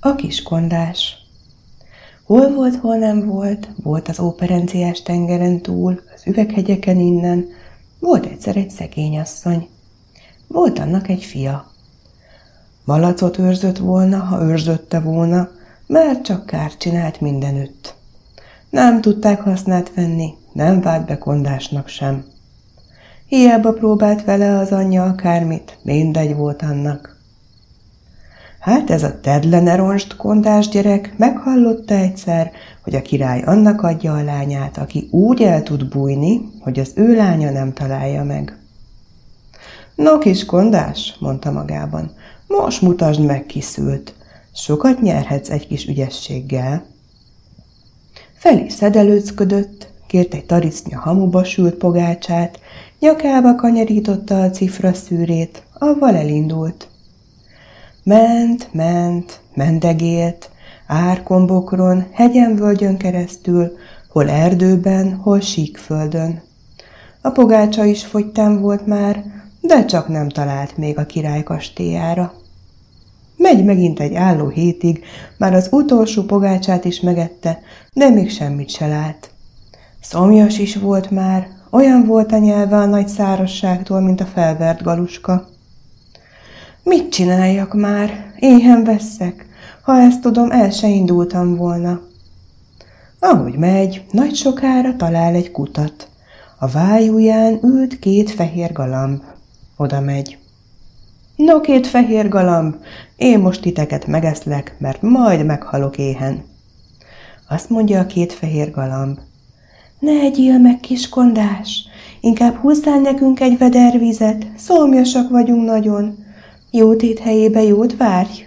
A kiskondás Hol volt, hol nem volt, volt az óperenciás tengeren túl, az üveghegyeken innen, volt egyszer egy szegény asszony. Volt annak egy fia. Malacot őrzött volna, ha őrzötte volna, mert csak kár csinált mindenütt. Nem tudták hasznát venni, nem vált be kondásnak sem. Hiába próbált vele az anyja akármit, mindegy volt annak. Hát ez a tedleneronst kondás gyerek meghallotta egyszer, hogy a király annak adja a lányát, aki úgy el tud bújni, hogy az ő lánya nem találja meg. No, kis kondás, mondta magában, most mutasd meg, kiszült. Sokat nyerhetsz egy kis ügyességgel. Fel is szedelőcködött, kért egy tarisznya hamuba sült pogácsát, nyakába kanyarította a cifra szűrét, avval elindult. Ment, ment, mendegélt, árkombokron, hegyen-völgyön keresztül, hol erdőben, hol síkföldön. A pogácsa is fogytán volt már, de csak nem talált még a király kastélyára. Megy megint egy álló hétig, már az utolsó pogácsát is megette, de még semmit se lát. Szomjas is volt már, olyan volt a nyelve a nagy szárasságtól, mint a felvert galuska. Mit csináljak már? Éhen veszek. Ha ezt tudom, el se indultam volna. Ahogy megy, nagy sokára talál egy kutat. A vájúján ült két fehér galamb. Oda megy. No, két fehér galamb, én most titeket megeszlek, mert majd meghalok éhen. Azt mondja a két fehér galamb. Ne egyél meg, kiskondás, inkább húzzál nekünk egy veder vizet, szomjasak vagyunk nagyon. Jótét helyébe jót várj.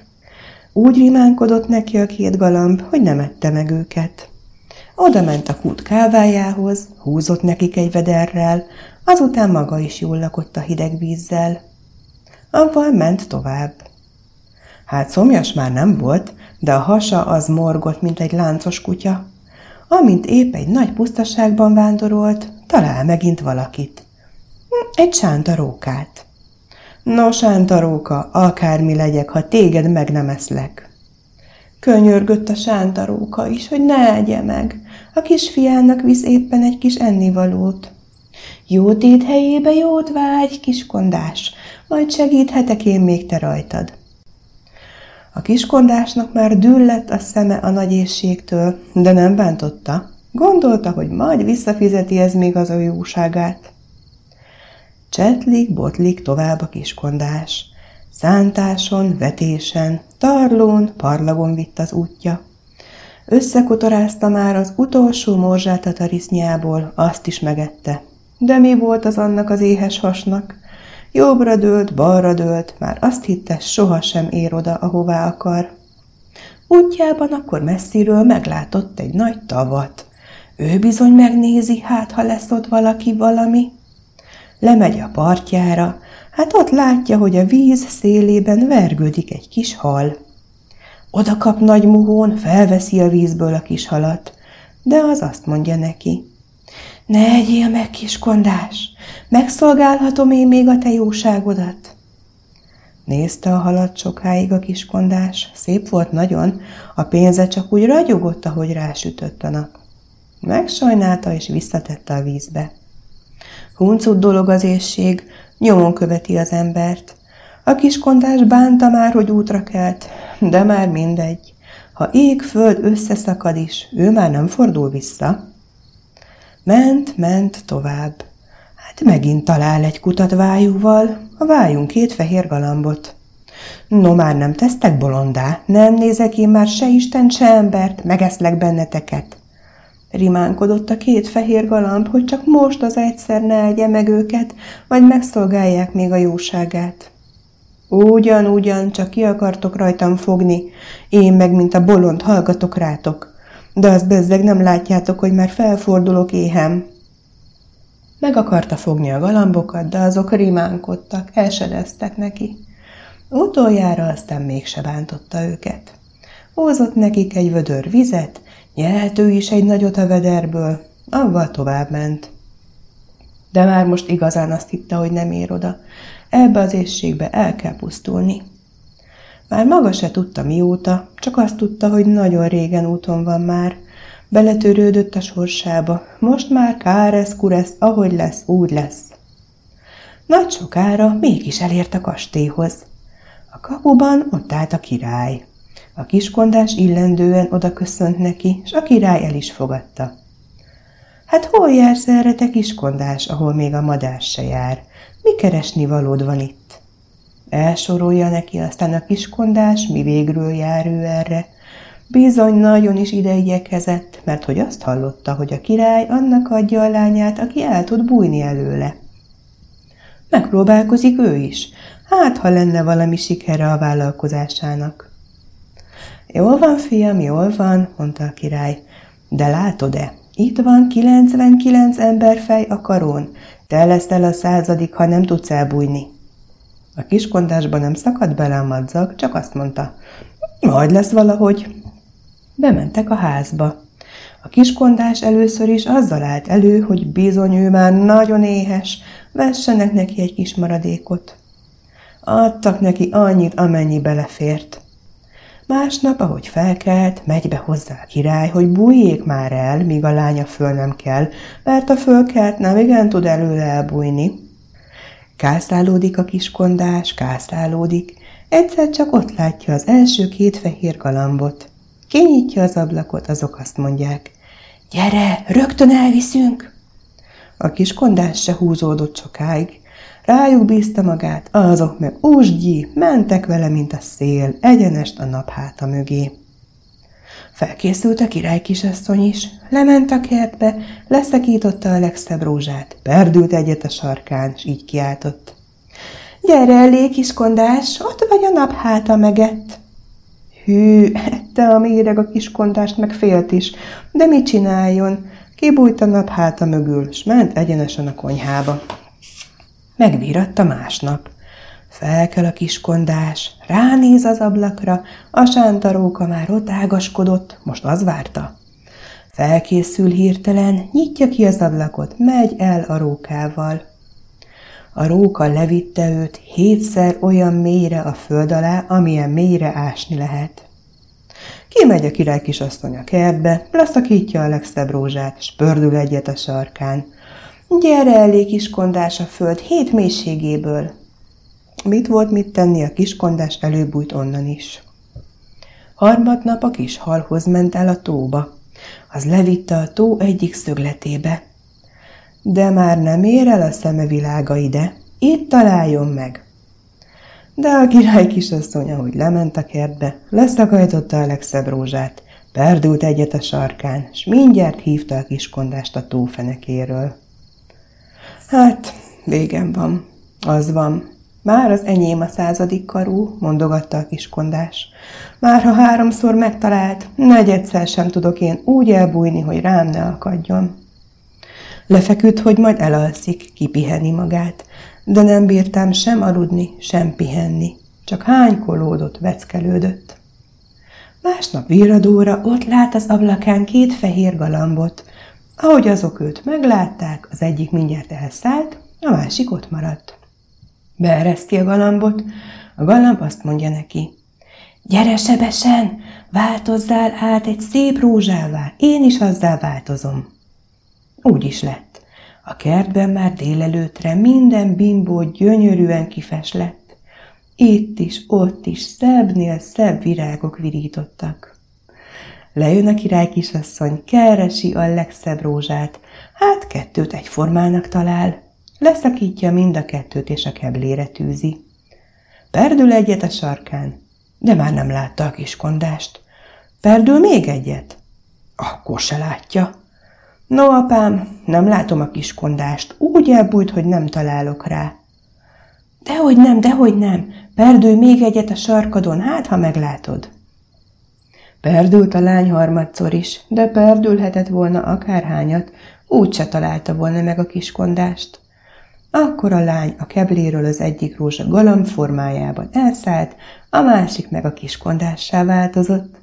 Úgy rimánkodott neki a két galamb, hogy nem ette meg őket. Oda ment a kút kávájához, húzott nekik egy vederrel, azután maga is jól lakott a hideg vízzel. Avval ment tovább. Hát szomjas már nem volt, de a hasa az morgott, mint egy láncos kutya. Amint épp egy nagy pusztaságban vándorolt, talál megint valakit. Hm, egy sántarókát. No, sántaróka, akármi legyek, ha téged meg nem eszlek. Könyörgött a sántaróka is, hogy ne egye meg. A kisfiának visz éppen egy kis ennivalót. Jó tét helyébe jót vágy, kiskondás, majd segíthetek én még te rajtad. A kiskondásnak már düllett a szeme a nagy éjségtől, de nem bántotta. Gondolta, hogy majd visszafizeti ez még az ő jóságát. Csetlik, botlik tovább a kiskondás. Szántáson, vetésen, tarlón, parlagon vitt az útja. Összekotorázta már az utolsó morzsát a tarisznyából, azt is megette. De mi volt az annak az éhes hasnak? Jobbra dőlt, balra dőlt, már azt hitte, sohasem ér oda, ahová akar. Útjában akkor messziről meglátott egy nagy tavat. Ő bizony megnézi, hát ha lesz ott valaki valami. Lemegy a partjára, hát ott látja, hogy a víz szélében vergődik egy kis hal. Oda kap nagy muhón, felveszi a vízből a kis halat, de az azt mondja neki. Ne egyél meg, kiskondás, megszolgálhatom én még a te jóságodat. Nézte a halat sokáig a kiskondás, szép volt nagyon, a pénze csak úgy ragyogott, ahogy rásütött a nap. Megsajnálta és visszatette a vízbe. Huncut dolog az ésség, nyomon követi az embert. A kiskondás bánta már, hogy útra kelt, de már mindegy. Ha ég-föld összeszakad is, ő már nem fordul vissza. Ment, ment tovább. Hát megint talál egy kutat vájúval, a vájunk két fehér galambot. No, már nem tesztek bolondá, nem nézek én már se Isten, se embert, megeszlek benneteket. Rimánkodott a két fehér galamb, hogy csak most az egyszer ne egye meg őket, vagy megszolgálják még a jóságát. Ugyan, ugyan, csak ki akartok rajtam fogni, én meg, mint a bolond, hallgatok rátok. De azt bezzeg nem látjátok, hogy már felfordulok éhem. Meg akarta fogni a galambokat, de azok rimánkodtak, elsedeztek neki. Utoljára aztán mégse bántotta őket. Hozott nekik egy vödör vizet, Nyelt ő is egy nagyot a vederből, avval tovább ment. De már most igazán azt hitte, hogy nem ér oda. Ebbe az éjségbe el kell pusztulni. Már maga se tudta mióta, csak azt tudta, hogy nagyon régen úton van már. Beletörődött a sorsába, most már káresz kuresz, ahogy lesz, úgy lesz. Nagy sokára mégis elért a kastélyhoz. A kapuban ott állt a király. A kiskondás illendően oda köszönt neki, és a király el is fogadta. Hát hol jársz erre, te kiskondás, ahol még a madás se jár? Mi keresni valód van itt? Elsorolja neki aztán a kiskondás, mi végről jár ő erre. Bizony nagyon is ide igyekezett, mert hogy azt hallotta, hogy a király annak adja a lányát, aki el tud bújni előle. Megpróbálkozik ő is, hát ha lenne valami sikere a vállalkozásának. Jól van, fiam, jól van, mondta a király, de látod-e, itt van 99 emberfej a karón, te leszel a századik, ha nem tudsz elbújni. A kiskondásba nem szakadt bele a madzag, csak azt mondta, majd lesz valahogy. Bementek a házba. A kiskondás először is azzal állt elő, hogy bizony ő már nagyon éhes, vessenek neki egy kis maradékot. Adtak neki annyit, amennyi belefért. Másnap, ahogy felkelt, megy be hozzá a király, hogy bújjék már el, míg a lánya föl nem kell, mert a fölkelt nem igen tud előle elbújni. Kászálódik a kiskondás, kászálódik, egyszer csak ott látja az első két fehér galambot. Kinyitja az ablakot, azok azt mondják, gyere, rögtön elviszünk! A kiskondás se húzódott sokáig, Rájuk bízta magát, azok meg úsgyi, mentek vele, mint a szél, egyenest a napháta mögé. Felkészült a király kisasszony is, lement a kertbe, leszakította a legszebb rózsát, perdült egyet a sarkán, s így kiáltott. Gyere elé, kiskondás, ott vagy a napháta megett. Hű, ette a méreg a kiskondást, meg félt is, de mit csináljon? Kibújt a napháta mögül, s ment egyenesen a konyhába. Megvíratta másnap. Felkel a kiskondás, ránéz az ablakra, a sántaróka már ott ágaskodott, most az várta. Felkészül hirtelen, nyitja ki az ablakot, megy el a rókával. A róka levitte őt hétszer olyan mélyre a föld alá, amilyen mélyre ásni lehet. Kimegy a király kisasszony a kertbe, laszakítja a legszebb rózsát, és pördül egyet a sarkán. Gyere elé, kiskondás a föld hét mélységéből. Mit volt mit tenni, a kiskondás előbújt onnan is. Harmadnap a kis halhoz ment el a tóba. Az levitte a tó egyik szögletébe. De már nem ér el a szeme világa ide, itt találjon meg. De a király kisasszony, ahogy lement a kertbe, leszakajtotta a legszebb rózsát, perdült egyet a sarkán, s mindjárt hívta a kiskondást a tófenekéről. Hát, végem van. Az van. Már az enyém a századik karú, mondogatta a kiskondás. Már ha háromszor megtalált, negyedszer sem tudok én úgy elbújni, hogy rám ne akadjon. Lefeküdt, hogy majd elalszik, kipiheni magát, de nem bírtam sem aludni, sem pihenni, csak hánykolódott, veckelődött. Másnap virradóra ott lát az ablakán két fehér galambot, ahogy azok őt meglátták, az egyik mindjárt elszállt, a másik ott maradt. Beereszti a galambot, a galamb azt mondja neki, Gyere sebesen, változzál át egy szép rózsává, én is azzá változom. Úgy is lett. A kertben már délelőtre minden bimbó gyönyörűen kifeslett. Itt is, ott is szebbnél szebb virágok virítottak. Lejön a király kisasszony, keresi a legszebb rózsát, hát kettőt egyformának talál. Leszakítja mind a kettőt, és a keblére tűzi. Perdül egyet a sarkán, de már nem látta a kiskondást. Perdül még egyet? Akkor se látja. No, apám, nem látom a kiskondást, úgy elbújt, hogy nem találok rá. Dehogy nem, dehogy nem, perdülj még egyet a sarkadon, hát ha meglátod. Perdült a lány harmadszor is, de perdülhetett volna akárhányat, úgyse találta volna meg a kiskondást. Akkor a lány a kebléről az egyik rózsa galamb formájában elszállt, a másik meg a kiskondássá változott.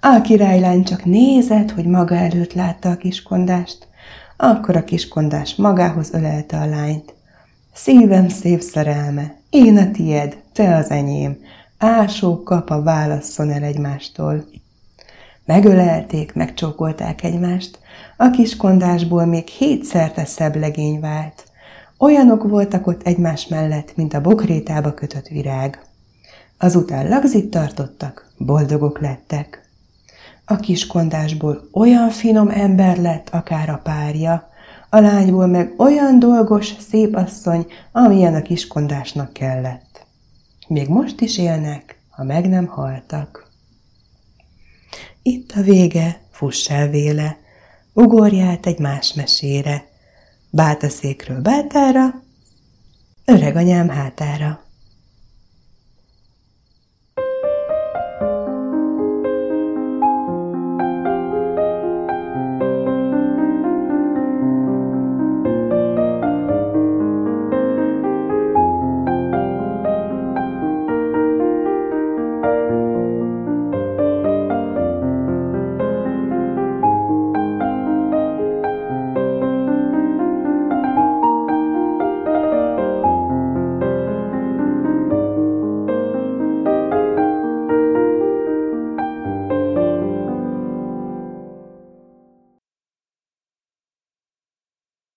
A királylány csak nézett, hogy maga előtt látta a kiskondást. Akkor a kiskondás magához ölelte a lányt. Szívem szép szerelme, én a tied, te az enyém, ásó kapa válasszon el egymástól. Megölelték, megcsókolták egymást, a kiskondásból még hétszerte szebb legény vált. Olyanok voltak ott egymás mellett, mint a bokrétába kötött virág. Azután lagzit tartottak, boldogok lettek. A kiskondásból olyan finom ember lett akár a párja, a lányból meg olyan dolgos, szép asszony, amilyen a kiskondásnak kellett. Még most is élnek, ha meg nem haltak. Itt a vége, fuss el véle, ugorját egy más mesére, bátaszékről bátára, öreg anyám hátára.